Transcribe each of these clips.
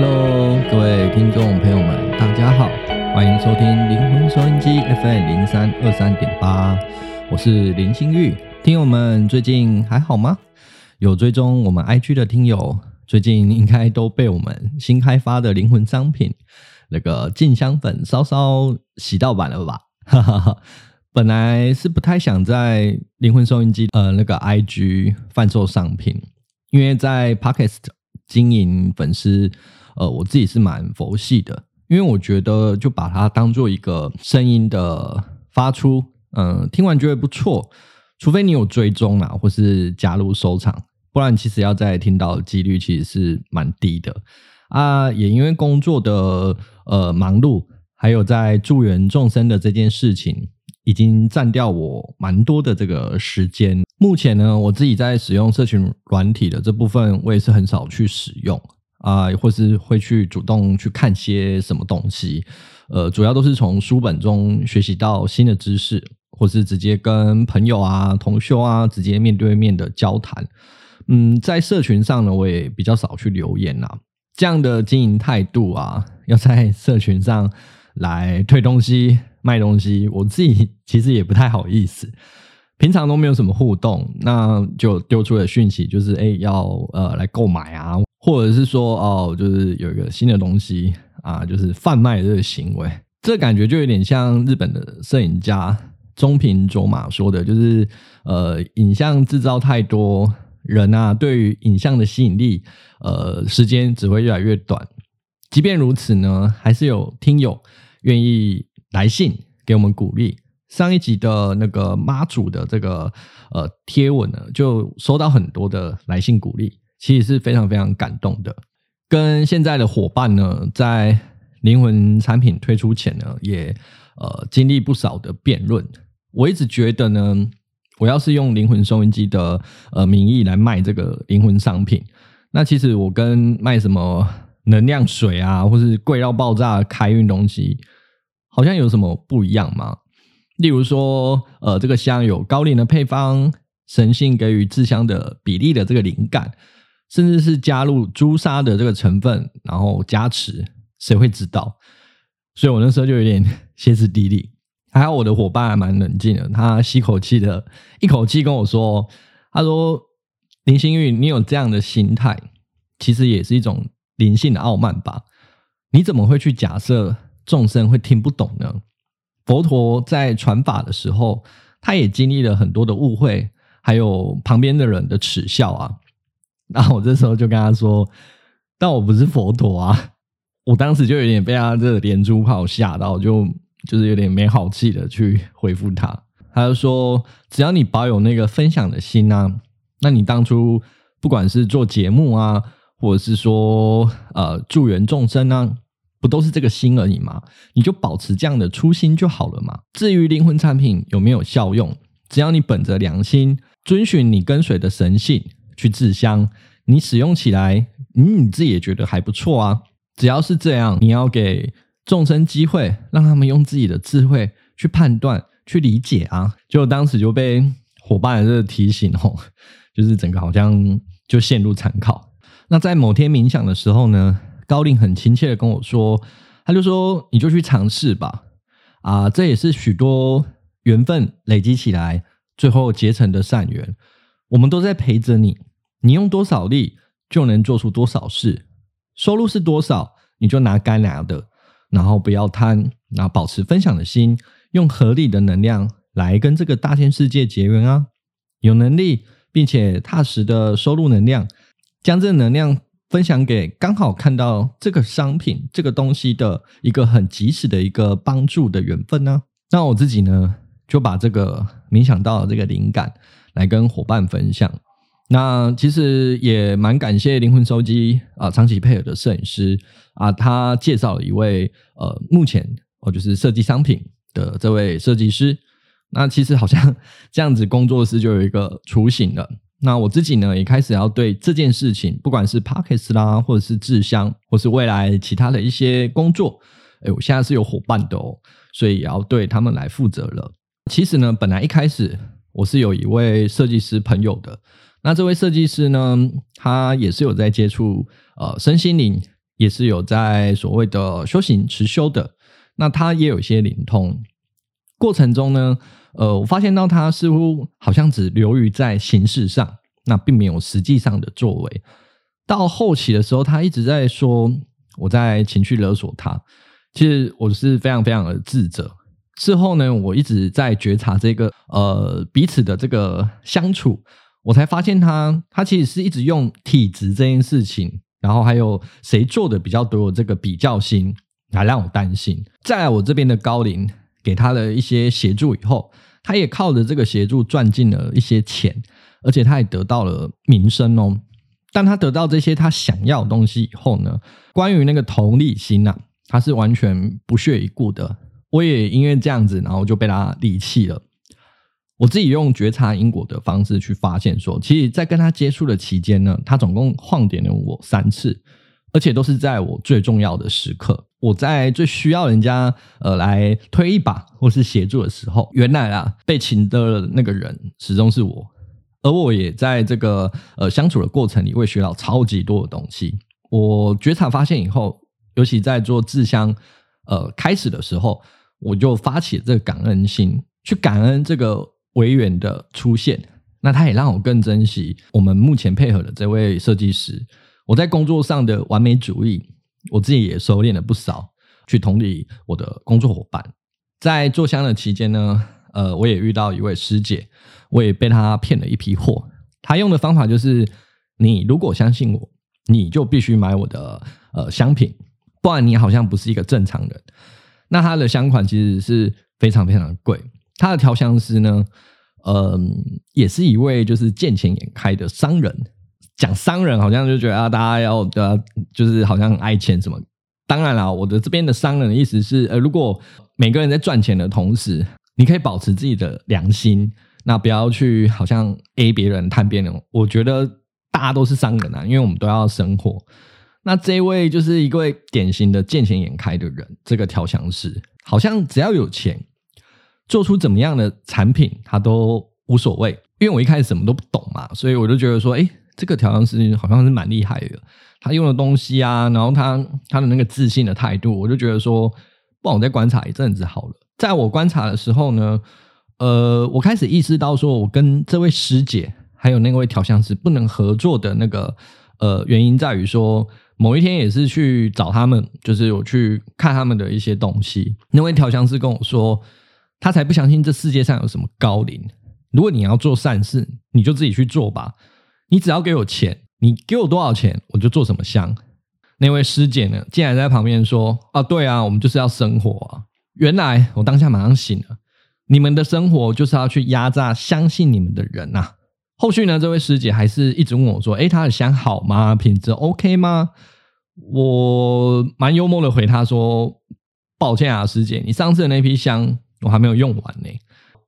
Hello，各位听众朋友们，大家好，欢迎收听灵魂收音机 FM 零三二三点八，我是林兴裕。听友们最近还好吗？有追踪我们 IG 的听友，最近应该都被我们新开发的灵魂商品那个静香粉稍稍洗到版了吧？哈哈哈。本来是不太想在灵魂收音机呃那个 IG 贩售商品，因为在 Podcast 经营粉丝，呃，我自己是蛮佛系的，因为我觉得就把它当做一个声音的发出，嗯、听完觉得不错，除非你有追踪啊，或是加入收藏，不然其实要再听到几率其实是蛮低的啊。也因为工作的呃忙碌，还有在助缘众生的这件事情。已经占掉我蛮多的这个时间。目前呢，我自己在使用社群软体的这部分，我也是很少去使用啊、或是会去主动去看些什么东西。呃，主要都是从书本中学习到新的知识，或是直接跟朋友啊、同修啊直接面对面的交谈。嗯，在社群上呢，我也比较少去留言啦。这样的经营态度啊，要在社群上来推东西。卖东西，我自己其实也不太好意思，平常都没有什么互动，那就丢出了讯息，就是哎、要呃来购买啊，或者是说哦，就是有一个新的东西啊，就是贩卖这个行为，这感觉就有点像日本的摄影家中平卓马说的，就是呃影像制造太多人啊，对于影像的吸引力，呃时间只会越来越短。即便如此呢，还是有听友愿意。来信给我们鼓励。上一集的那个妈祖的这个呃贴文呢，就收到很多的来信鼓励，其实是非常非常感动的。跟现在的伙伴呢，在灵魂产品推出前呢，也呃经历不少的辩论。我一直觉得呢，我要是用灵魂收音机的呃名义来卖这个灵魂商品，那其实我跟卖什么能量水啊，或是贵到爆炸的开运东西。好像有什么不一样吗？例如说，呃，这个香有高灵的配方，神性给予制香的比例的这个灵感，甚至是加入朱砂的这个成分，然后加持，谁会知道？所以我那时候就有点歇斯底里。还好我的伙伴还蛮冷静的，他吸口气的，一口气跟我说：“他说林心玉，你有这样的心态，其实也是一种灵性的傲慢吧？你怎么会去假设？”众生会听不懂呢？佛陀在传法的时候，他也经历了很多的误会，还有旁边的人的耻笑啊。然后我这时候就跟他说：“但我不是佛陀啊！”我当时就有点被他这连珠炮吓到，就就是有点没好气的去回复他。他就说：“只要你保有那个分享的心啊，那你当初不管是做节目啊，或者是说呃助人众生啊。”不都是这个心而已吗？你就保持这样的初心就好了嘛。至于灵魂产品有没有效用，只要你本着良心，遵循你跟随的神性去制香，你使用起来，嗯，你自己也觉得还不错啊。只要是这样，你要给众生机会，让他们用自己的智慧去判断、去理解啊。就当时就被伙伴的这个提醒哦，就是整个好像就陷入参考。那在某天冥想的时候呢，高令很亲切的跟我说，他就说：“你就去尝试吧，啊，这也是许多缘分累积起来，最后结成的善缘。我们都在陪着你，你用多少力就能做出多少事，收入是多少，你就拿该拿的，然后不要贪，然后保持分享的心，用合理的能量来跟这个大千世界结缘啊！有能力并且踏实的收入能量，将这能量。”分享给刚好看到这个商品、这个东西的一个很及时的一个帮助的缘分呢。那我自己呢，就把这个冥想到的这个灵感来跟伙伴分享。那其实也蛮感谢灵魂收机啊，长期配合的摄影师啊，他介绍了一位呃，目前哦就是设计商品的这位设计师。那其实好像这样子工作室就有一个雏形了。那我自己呢，也开始要对这件事情，不管是 Podcast 啦，或者是制香，或是未来其他的一些工作，哎，我现在是有伙伴的哦，所以也要对他们来负责了。其实呢，本来一开始我是有一位设计师朋友的，那这位设计师呢，他也是有在接触呃身心灵也是有在所谓的修行持修的。那他也有一些灵通过程中呢，呃，我发现到他似乎好像只流于在形式上，那并没有实际上的作为。到后期的时候，他一直在说我在情绪勒索他，其实我是非常非常的自责。之后呢，我一直在觉察这个呃彼此的这个相处，我才发现他他其实是一直用体质这件事情，然后还有谁做的比较多这个比较心。来让我担心，在我这边的高龄给他的一些协助以后，他也靠着这个协助赚进了一些钱，而且他也得到了名声哦。当他得到这些他想要的东西以后呢，关于那个同理心呐、啊，他是完全不屑一顾的。我也因为这样子，然后就被他离弃了。我自己用觉察因果的方式去发现说，其实，在跟他接触的期间呢，他总共晃点了我三次。而且都是在我最重要的时刻，我在最需要人家呃来推一把或是协助的时候，原来啊被请的那个人始终是我，而我也在这个呃相处的过程里会学到超级多的东西。我觉察发现以后，尤其在做自香呃开始的时候，我就发起这个感恩心，去感恩这个委员的出现，那他也让我更珍惜我们目前配合的这位设计师。我在工作上的完美主义，我自己也收敛了不少，去同理我的工作伙伴。在做香的期间呢，呃，我也遇到一位师姐，我也被她骗了一批货。她用的方法就是：你如果相信我，你就必须买我的呃香品，不然你好像不是一个正常人。那她的香款其实是非常非常贵。他的调香师呢，嗯、也是一位就是见钱眼开的商人。讲商人好像就觉得啊，大家要的就是好像爱钱什么。当然了，我的这边的商人的意思是，呃，如果每个人在赚钱的同时，你可以保持自己的良心，那不要去好像 A 别人贪别人。我觉得大家都是商人啊，因为我们都要生活。那这位就是一位典型的见钱眼开的人，这个调香师好像只要有钱，做出怎么样的产品他都无所谓。因为我一开始什么都不懂嘛，所以我就觉得说，哎。这个调香师好像是蛮厉害的，他用的东西啊，然后他他的那个自信的态度，我就觉得说，不然我再观察一阵子好了。在我观察的时候呢，呃，我开始意识到说，我跟这位师姐还有那位调香师不能合作的那个呃原因在于说，某一天也是去找他们，就是我去看他们的一些东西，那位调香师跟我说，他才不相信这世界上有什么高灵，如果你要做善事，你就自己去做吧。你只要给我钱，你给我多少钱，我就做什么香。那位师姐呢，竟然在旁边说：“啊，对啊，我们就是要生活啊。”原来我当下马上醒了，你们的生活就是要去压榨相信你们的人呐。后续呢，这位师姐还是一直问我说：“诶，她的香好吗？品质 OK 吗？”我蛮幽默的回她说：“抱歉啊，师姐，你上次的那批香我还没有用完呢。”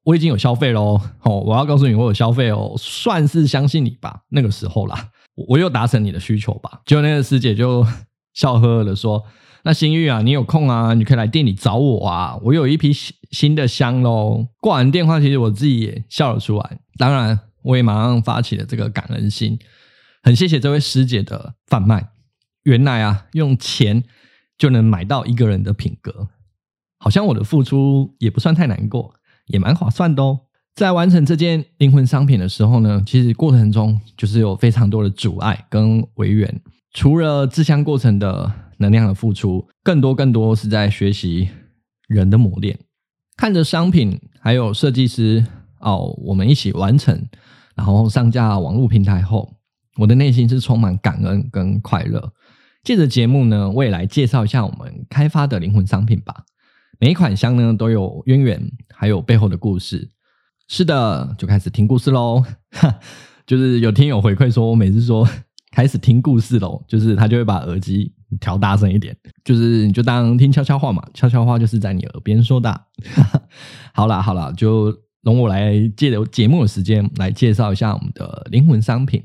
我已经有消费喽，哦，我要告诉你，我有消费哦，算是相信你吧。那个时候啦，我又达成你的需求吧。结果那个师姐就 笑呵呵的说：“那新玉啊，你有空啊，你可以来店里找我啊，我有一批新的香喽。”挂完电话，其实我自己也笑了出来。当然，我也马上发起了这个感恩心，很谢谢这位师姐的贩卖。原来啊，用钱就能买到一个人的品格，好像我的付出也不算太难过。也蛮划算的哦。在完成这件灵魂商品的时候呢，其实过程中就是有非常多的阻碍跟违缘。除了制香过程的能量的付出，更多更多是在学习人的磨练。看着商品还有设计师哦，我们一起完成，然后上架网络平台后，我的内心是充满感恩跟快乐。借着节目呢，我也来介绍一下我们开发的灵魂商品吧。每一款香呢都有渊源，还有背后的故事。是的，就开始听故事喽。就是有听友回馈说，我每次说开始听故事喽，就是他就会把耳机调大声一点，就是你就当听悄悄话嘛，悄悄话就是在你耳边说的。好啦好啦，就容我来借由节目的时间来介绍一下我们的灵魂商品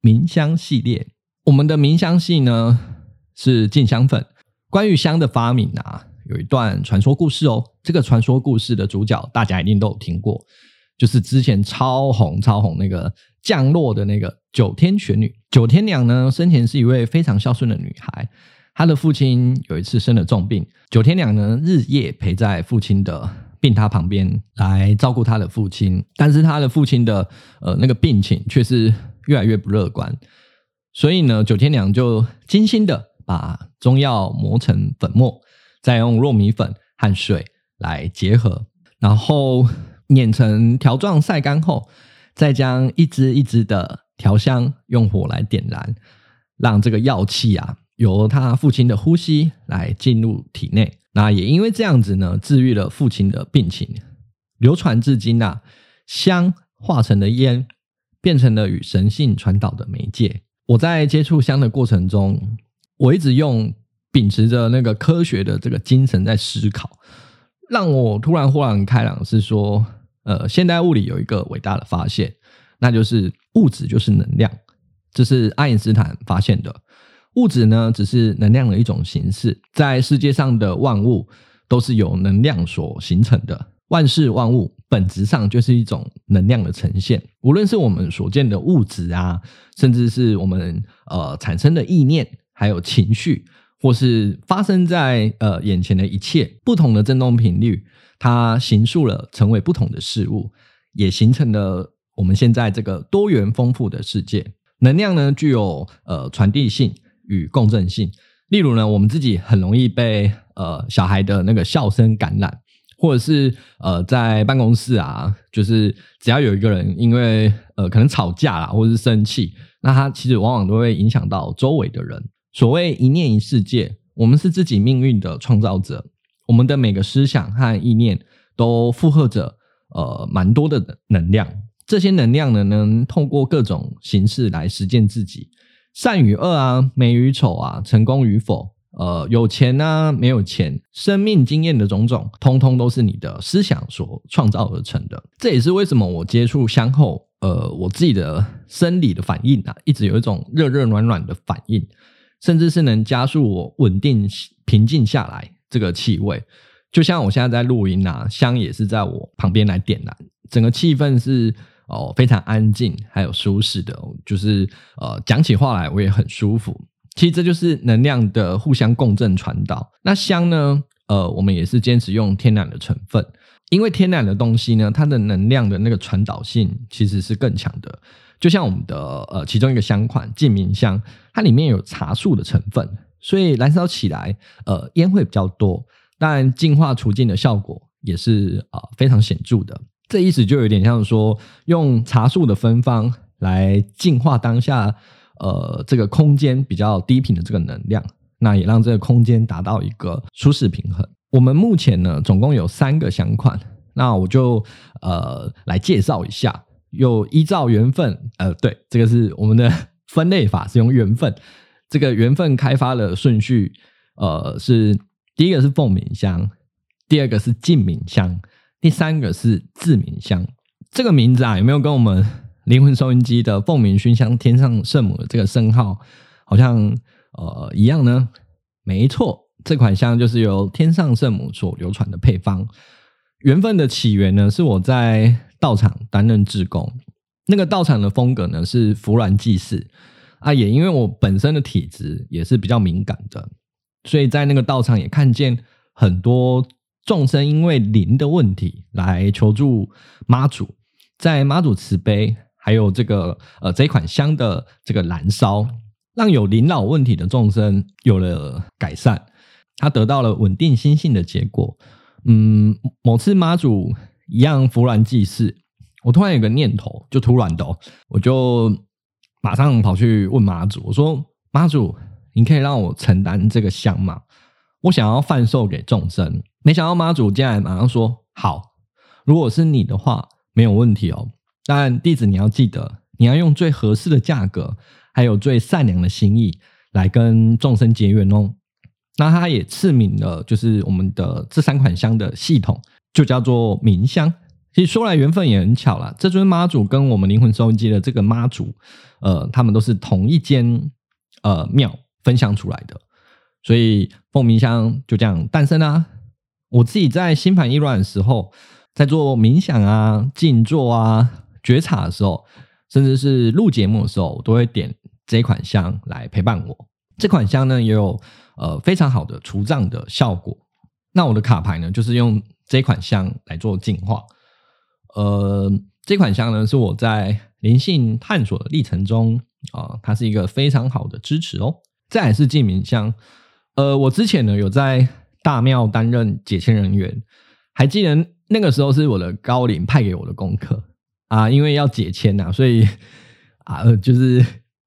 明香系列。我们的明香系呢是静香粉，关于香的发明啊。有一段传说故事哦，这个传说故事的主角大家一定都有听过，就是之前超红超红那个降落的那个九天玄女。九天娘呢，生前是一位非常孝顺的女孩，她的父亲有一次生了重病，九天娘呢日夜陪在父亲的病榻旁边来照顾他的父亲，但是他的父亲的呃那个病情却是越来越不乐观，所以呢九天娘就精心的把中药磨成粉末，再用糯米粉和水来结合，然后碾成条状晒干后，再将一支一支的调香用火来点燃，让这个药气啊。由他父亲的呼吸来进入体内，那也因为这样子呢，治愈了父亲的病情，流传至今呐、啊。香化成了烟，变成了与神性传导的媒介。我在接触香的过程中，我一直用秉持着那个科学的这个精神在思考，让我突然豁然开朗，是说，呃，现代物理有一个伟大的发现，那就是物质就是能量，这是爱因斯坦发现的。物质呢，只是能量的一种形式，在世界上的万物都是由能量所形成的，万事万物本质上就是一种能量的呈现。无论是我们所见的物质啊，甚至是我们呃产生的意念，还有情绪，或是发生在呃眼前的一切，不同的振动频率，它形塑了成为不同的事物，也形成了我们现在这个多元丰富的世界。能量呢，具有呃传递性。与共振性，例如呢，我们自己很容易被呃小孩的那个笑声感染，或者是呃在办公室啊，就是只要有一个人因为呃可能吵架啦，或者是生气，那他其实往往都会影响到周围的人。所谓一念一世界，我们是自己命运的创造者，我们的每个思想和意念都负荷着呃蛮多的能量，这些能量呢，能透过各种形式来实践自己。善与恶啊，美与丑啊，成功与否，呃，有钱啊，没有钱，生命经验的种种，通通都是你的思想所创造而成的。这也是为什么我接触香后，呃，我自己的生理的反应啊，一直有一种热热暖暖的反应，甚至是能加速我稳定平静下来这个气味。就像我现在在录音啊，香也是在我旁边来点燃，整个气氛是。哦，非常安静，还有舒适的，就是呃，讲起话来我也很舒服。其实这就是能量的互相共振传导。那香呢？呃，我们也是坚持用天然的成分，因为天然的东西呢，它的能量的那个传导性其实是更强的。就像我们的呃其中一个香款净明香，它里面有茶树的成分，所以燃烧起来呃烟会比较多，但净化除净的效果也是啊、呃、非常显著的。这意思就有点像说，用茶树的芬芳来净化当下，呃，这个空间比较低频的这个能量，那也让这个空间达到一个舒适平衡。我们目前呢，总共有三个香款，那我就呃来介绍一下，又依照缘分，呃，对，这个是我们的 分类法，是用缘分，这个缘分开发的顺序，呃，是第一个是凤鸣香，第二个是净名香。第三个是自鸣香，这个名字啊，有没有跟我们灵魂收音机的凤鸣熏香天上圣母的这个圣号好像呃一样呢？没错，这款香就是由天上圣母所流传的配方。缘分的起源呢，是我在道场担任志工，那个道场的风格呢是扶鸾济世啊，也因为我本身的体质也是比较敏感的，所以在那个道场也看见很多。众生因为灵的问题来求助妈祖，在妈祖慈悲，还有这个呃这款香的这个燃烧，让有灵老问题的众生有了改善，他得到了稳定心性的结果。嗯，某次妈祖一样扶鸾济世，我突然有个念头，就突然的，我就马上跑去问妈祖，我说：“妈祖，你可以让我承担这个香吗？我想要贩售给众生。”没想到妈祖竟然马上说好，如果是你的话，没有问题哦。但弟子你要记得，你要用最合适的价格，还有最善良的心意来跟众生结缘哦。那他也赐名了，就是我们的这三款香的系统，就叫做冥香。其实说来缘分也很巧啦，这尊妈祖跟我们灵魂收音机的这个妈祖，呃，他们都是同一间呃庙分享出来的，所以凤鸣香就这样诞生啦。我自己在心烦意乱的时候，在做冥想啊、静坐啊、觉察的时候，甚至是录节目的时候，我都会点这款香来陪伴我。这款香呢也有呃非常好的除障的效果。那我的卡牌呢，就是用这款香来做净化。呃，这款香呢是我在灵性探索的历程中啊、它是一个非常好的支持哦。再来是净名香，呃，我之前呢有在大庙担任解签人员，还记得那个时候是我的高灵派给我的功课啊，因为要解签呐、啊，所以啊，就是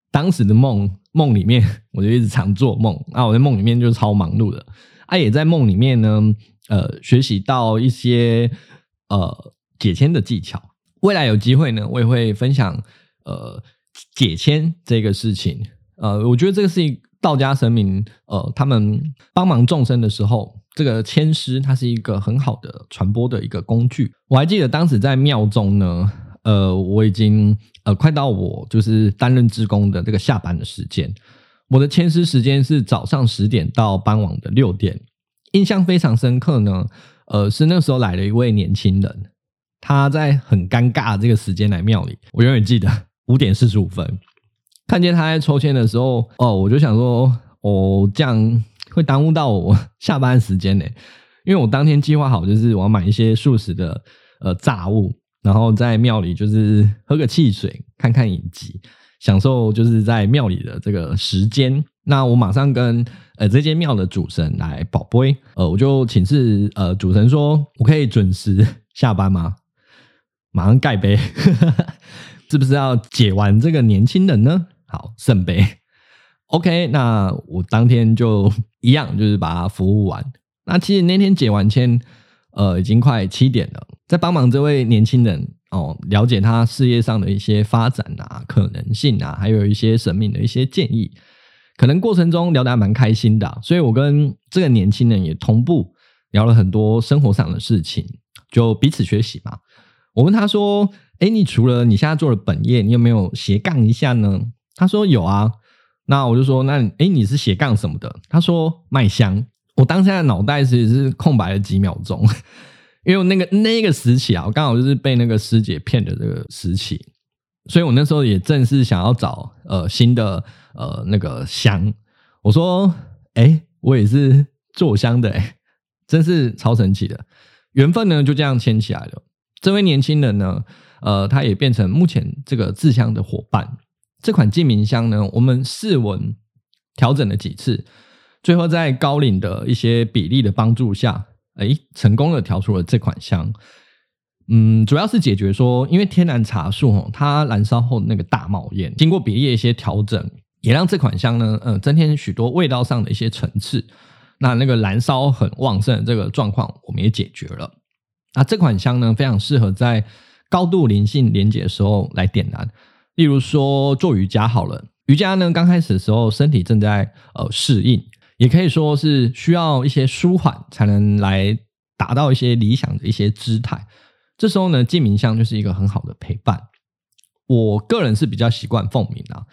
当时的梦梦里面，我就一直常做梦啊，我在梦里面就超忙碌的啊，也在梦里面呢，呃，学习到一些呃解签的技巧。未来有机会呢，我也会分享呃解签这个事情，呃，我觉得这个是。道家神明，呃，他们帮忙众生的时候，这个签师它是一个很好的传播的一个工具。我还记得当时在庙中呢，呃，我已经呃快到我就是担任职工的这个下班的时间，我的签诗时间是早上十点到傍晚的六点。印象非常深刻呢，呃，是那时候来了一位年轻人，他在很尴尬这个时间来庙里，我永远记得五点四十五分。看见他在抽签的时候，哦，我就想说，哦，这样会耽误到我下班时间呢。因为我当天计划好，就是我要买一些素食的呃炸物，然后在庙里就是喝个汽水，看看影集，享受就是在庙里的这个时间。那我马上跟呃这间庙的主神来保杯，呃，我就请示呃主神说，我可以准时下班吗？马上盖杯，是不是要解完这个年轻人呢？好，圣杯，OK，那我当天就一样，就是把它服务完。那其实那天解完签，呃，已经快七点了，在帮忙这位年轻人哦，了解他事业上的一些发展啊、可能性啊，还有一些神明的一些建议，可能过程中聊得还蛮开心的，所以我跟这个年轻人也同步聊了很多生活上的事情，就彼此学习嘛。我问他说：“哎，你除了你现在做的本业，你有没有斜杠一下呢？”他说有啊，那我就说，那诶，你是斜杠什么的？他说卖香。我当下的脑袋其实是空白了几秒钟，因为那个那个时期啊，我刚好就是被那个师姐骗的这个时期，所以我那时候也正是想要找呃新的呃那个香。我说，诶，我也是做香的，诶，真是超神奇的缘分呢，就这样牵起来了。这位年轻人呢，呃，他也变成目前这个制香的伙伴。这款净明香呢，我们试闻调整了几次，最后在高领的一些比例的帮助下，哎，成功的调出了这款香。嗯，主要是解决说，因为天然茶树哦，它燃烧后的那个大冒烟，经过比例的一些调整，也让这款香呢，呃，增添许多味道上的一些层次。那那个燃烧很旺盛的这个状况，我们也解决了。那这款香呢，非常适合在高度灵性连接的时候来点燃。例如说做瑜伽好了，瑜伽呢刚开始的时候身体正在呃适应，也可以说是需要一些舒缓才能来达到一些理想的一些姿态。这时候呢，净明香就是一个很好的陪伴。我个人是比较习惯凤鸣啊，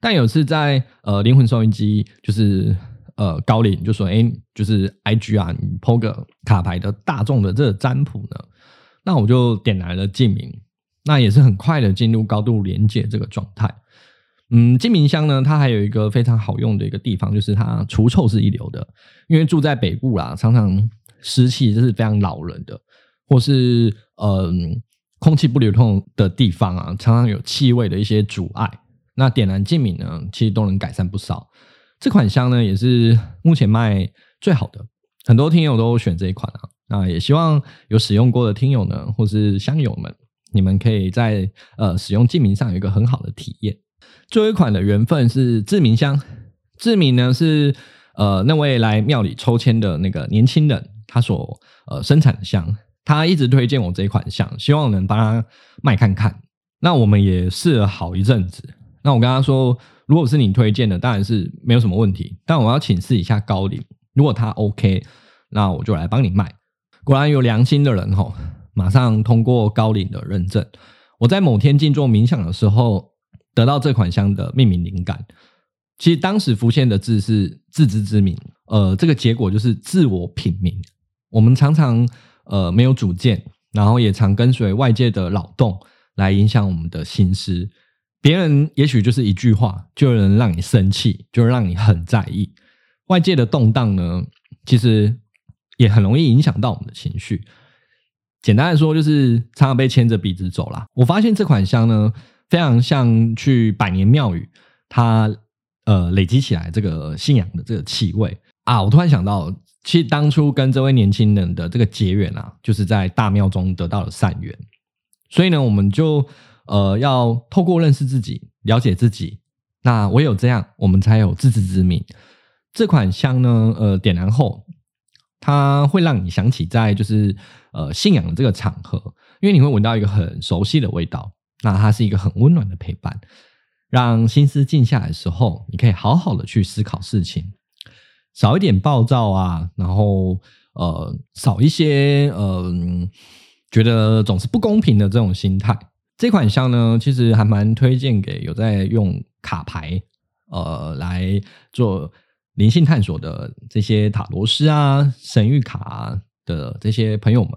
但有次在呃灵魂收音机就是呃高林就说哎，就是 IG 啊，你 PO 个卡牌的大众的这个占卜呢，那我就点来了静明。那也是很快的进入高度连接这个状态。嗯，静明香呢，它还有一个非常好用的一个地方，就是它除臭是一流的。因为住在北部啦，常常湿气就是非常恼人的，或是嗯空气不流通的地方啊，常常有气味的一些阻碍。那点燃净明呢，其实都能改善不少。这款香呢，也是目前卖最好的，很多听友都选这一款啊。那也希望有使用过的听友呢，或是香友们。你们可以在呃使用净明上有一个很好的体验。最后一款的缘分是制名香，制名呢是呃那位来庙里抽签的那个年轻人，他所呃生产的香，他一直推荐我这一款香，希望能帮他卖看看。那我们也试了好一阵子。那我跟他说，如果是你推荐的，当然是没有什么问题。但我要请示一下高灵，如果他 OK，那我就来帮你卖。果然有良心的人吼。马上通过高灵的认证。我在某天静坐冥想的时候，得到这款香的命名灵感。其实当时浮现的字是自知之明，呃，这个结果就是自我品名。我们常常呃没有主见，然后也常跟随外界的扰动来影响我们的心思。别人也许就是一句话，就能让你生气，就让你很在意。外界的动荡呢，其实也很容易影响到我们的情绪。简单来说，就是常常被牵着鼻子走啦。我发现这款香呢，非常像去百年庙宇，它呃累积起来这个信仰的这个气味啊。我突然想到，其实当初跟这位年轻人的这个结缘啊，就是在大庙中得到了善缘。所以呢，我们就呃要透过认识自己、了解自己，那唯有这样，我们才有自知之明。这款香呢，呃，点燃后，它会让你想起在就是呃信仰的这个场合，因为你会闻到一个很熟悉的味道，那它是一个很温暖的陪伴，让心思静下来的时候，你可以好好的去思考事情，少一点暴躁啊，然后呃少一些呃。觉得总是不公平的这种心态，这款香呢，其实还蛮推荐给有在用卡牌呃来做灵性探索的这些塔罗师啊、神谕卡的这些朋友们，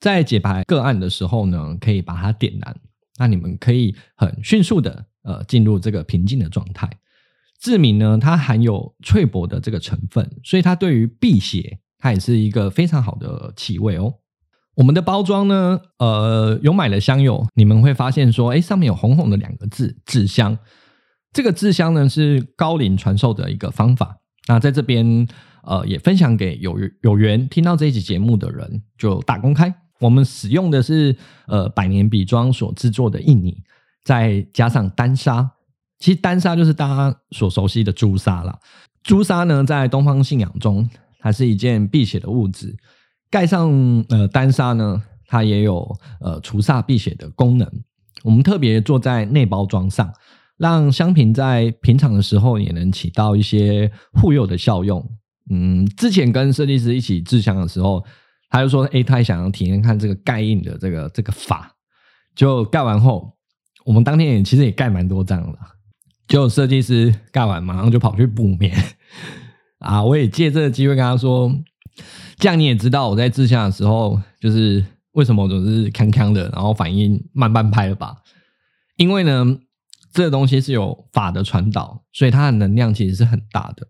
在解牌个案的时候呢，可以把它点燃，那你们可以很迅速的呃进入这个平静的状态。志明呢，它含有翠柏的这个成分，所以它对于辟邪，它也是一个非常好的气味哦。我们的包装呢，呃，有买了香油，你们会发现说，哎，上面有红红的两个字“制香”。这个制香呢，是高灵传授的一个方法。那在这边，呃，也分享给有有缘听到这一集节目的人，就大公开。我们使用的是呃百年笔庄所制作的印泥，再加上丹砂。其实丹砂就是大家所熟悉的朱砂啦。朱砂呢，在东方信仰中，它是一件辟邪的物质。盖上呃单纱呢，它也有呃除煞辟邪的功能。我们特别做在内包装上，让香瓶在平常的时候也能起到一些护佑的效用。嗯，之前跟设计师一起制香的时候，他就说：“哎，他想要体验看这个盖印的这个这个法。”就盖完后，我们当天也其实也盖蛮多张了。就设计师盖完，马上就跑去补棉啊！我也借这个机会跟他说。这样你也知道我在制香的时候，就是为什么我总是康康的，然后反应慢半拍了吧？因为呢，这个东西是有法的传导，所以它的能量其实是很大的，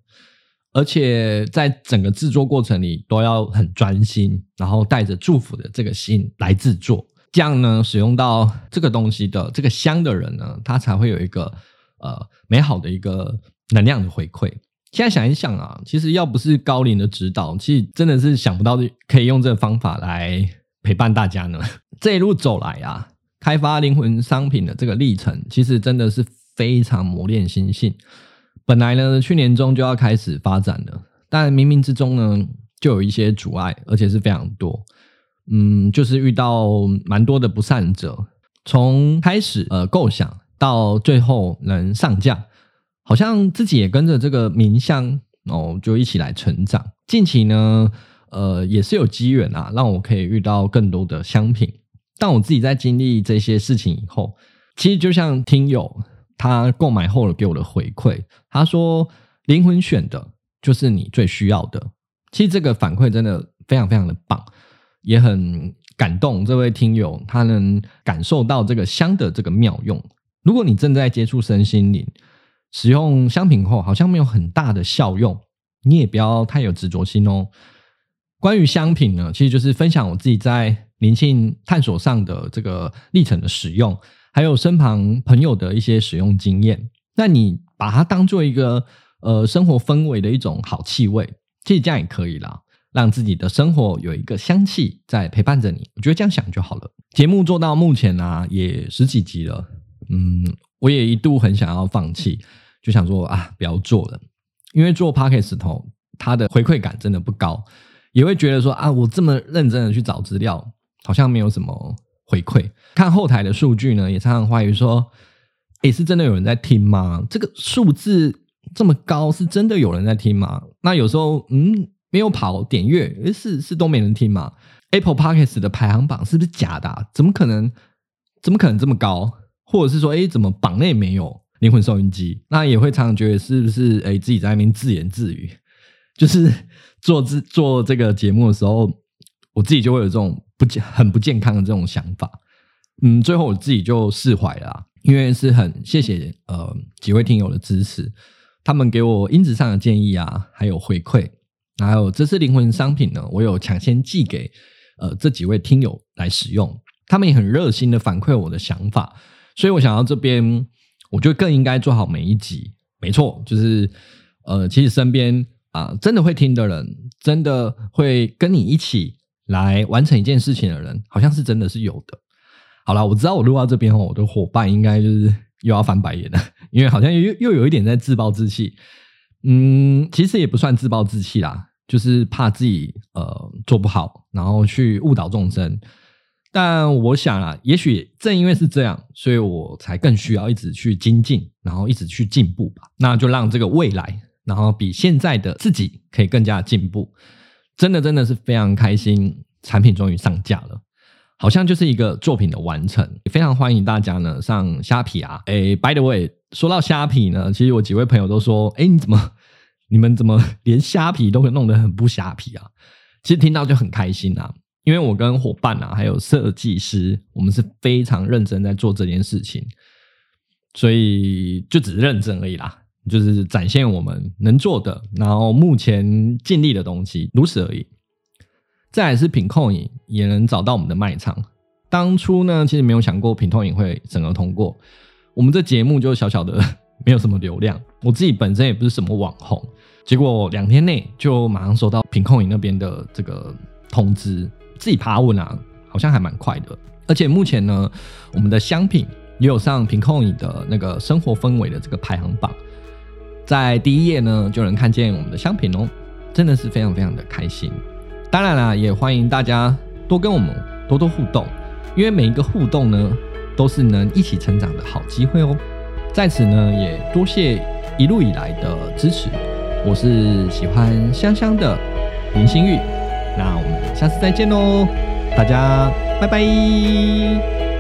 而且在整个制作过程里都要很专心，然后带着祝福的这个心来制作。这样呢，使用到这个东西的这个香的人呢，他才会有一个呃美好的一个能量的回馈。现在想一想啊，其实要不是高龄的指导，其实真的是想不到可以用这个方法来陪伴大家呢。这一路走来啊，开发灵魂商品的这个历程，其实真的是非常磨练心性。本来呢，去年中就要开始发展了，但冥冥之中呢，就有一些阻碍，而且是非常多。嗯，就是遇到蛮多的不善者，从开始呃构想到最后能上架。好像自己也跟着这个冥香哦，就一起来成长。近期呢，呃，也是有机缘啊，让我可以遇到更多的香品。但我自己在经历这些事情以后，其实就像听友他购买后给我的回馈，他说灵魂选的就是你最需要的。其实这个反馈真的非常非常的棒，也很感动。这位听友他能感受到这个香的这个妙用。如果你正在接触身心灵，使用香品后好像没有很大的效用，你也不要太有执着心哦。关于香品呢，其实就是分享我自己在灵性探索上的这个历程的使用，还有身旁朋友的一些使用经验。那你把它当做一个呃生活氛围的一种好气味，其实这样也可以啦，让自己的生活有一个香气在陪伴着你。我觉得这样想就好了。节目做到目前呢、也十几集了，嗯。我也一度很想要放弃，就想说啊，不要做了，因为做 Podcast 头，它的回馈感真的不高，也会觉得说啊，我这么认真的去找资料，好像没有什么回馈。看后台的数据呢，也常常怀疑说，诶，是真的有人在听吗？这个数字这么高，是真的有人在听吗？那有时候，嗯，没有跑点阅，诶，是是都没人听吗？Apple Podcast 的排行榜是不是假的？怎么可能？怎么可能这么高？或者是说，哎，怎么榜内没有灵魂收音机？那也会常常觉得是不是，哎，自己在那边自言自语，就是做自做这个节目的时候，我自己就会有这种不健很不健康的这种想法。嗯，最后我自己就释怀了，因为是很谢谢呃几位听友的支持，他们给我音质上的建议啊，还有回馈，还有这次灵魂商品呢，我有抢先寄给呃这几位听友来使用，他们也很热心的反馈我的想法，所以我想到这边，我觉得更应该做好每一集。没错，就是呃，其实身边啊、真的会听的人，真的会跟你一起来完成一件事情的人，好像是真的是有的。好啦，我知道我录到这边后，我的伙伴应该就是又要翻白眼了，因为好像又又有一点在自暴自弃。嗯，其实也不算自暴自弃啦，就是怕自己呃做不好，然后去误导众生。但我想啊，也许正因为是这样，所以我才更需要一直去精进，然后一直去进步吧。那就让这个未来，然后比现在的自己可以更加进步。真的，真的是非常开心，产品终于上架了。好像就是一个作品的完成，非常欢迎大家呢上虾皮啊！哎，by the way，说到虾皮呢，其实我几位朋友都说，哎，你怎么，你们怎么连虾皮都会弄得很不虾皮啊？其实听到就很开心啊，因为我跟伙伴啊，还有设计师，我们是非常认真在做这件事情，所以就只是认真而已啦，就是展现我们能做的，然后目前尽力的东西，如此而已。再来是品控影也能找到我们的卖场。当初呢，其实没有想过品控影会审核通过。我们这节目就小小的，没有什么流量。我自己本身也不是什么网红，结果两天内就马上收到品控影那边的这个通知。自己爬文啊，好像还蛮快的。而且目前呢，我们的香品也有上品控影的那个生活氛围的这个排行榜，在第一页呢就能看见我们的香品哦，真的是非常非常的开心。当然啦，也欢迎大家多跟我们多多互动，因为每一个互动呢，都是能一起成长的好机会哦。在此呢，也多谢一路以来的支持。我是喜欢香香的林心裕，那我们下次再见喽，大家拜拜。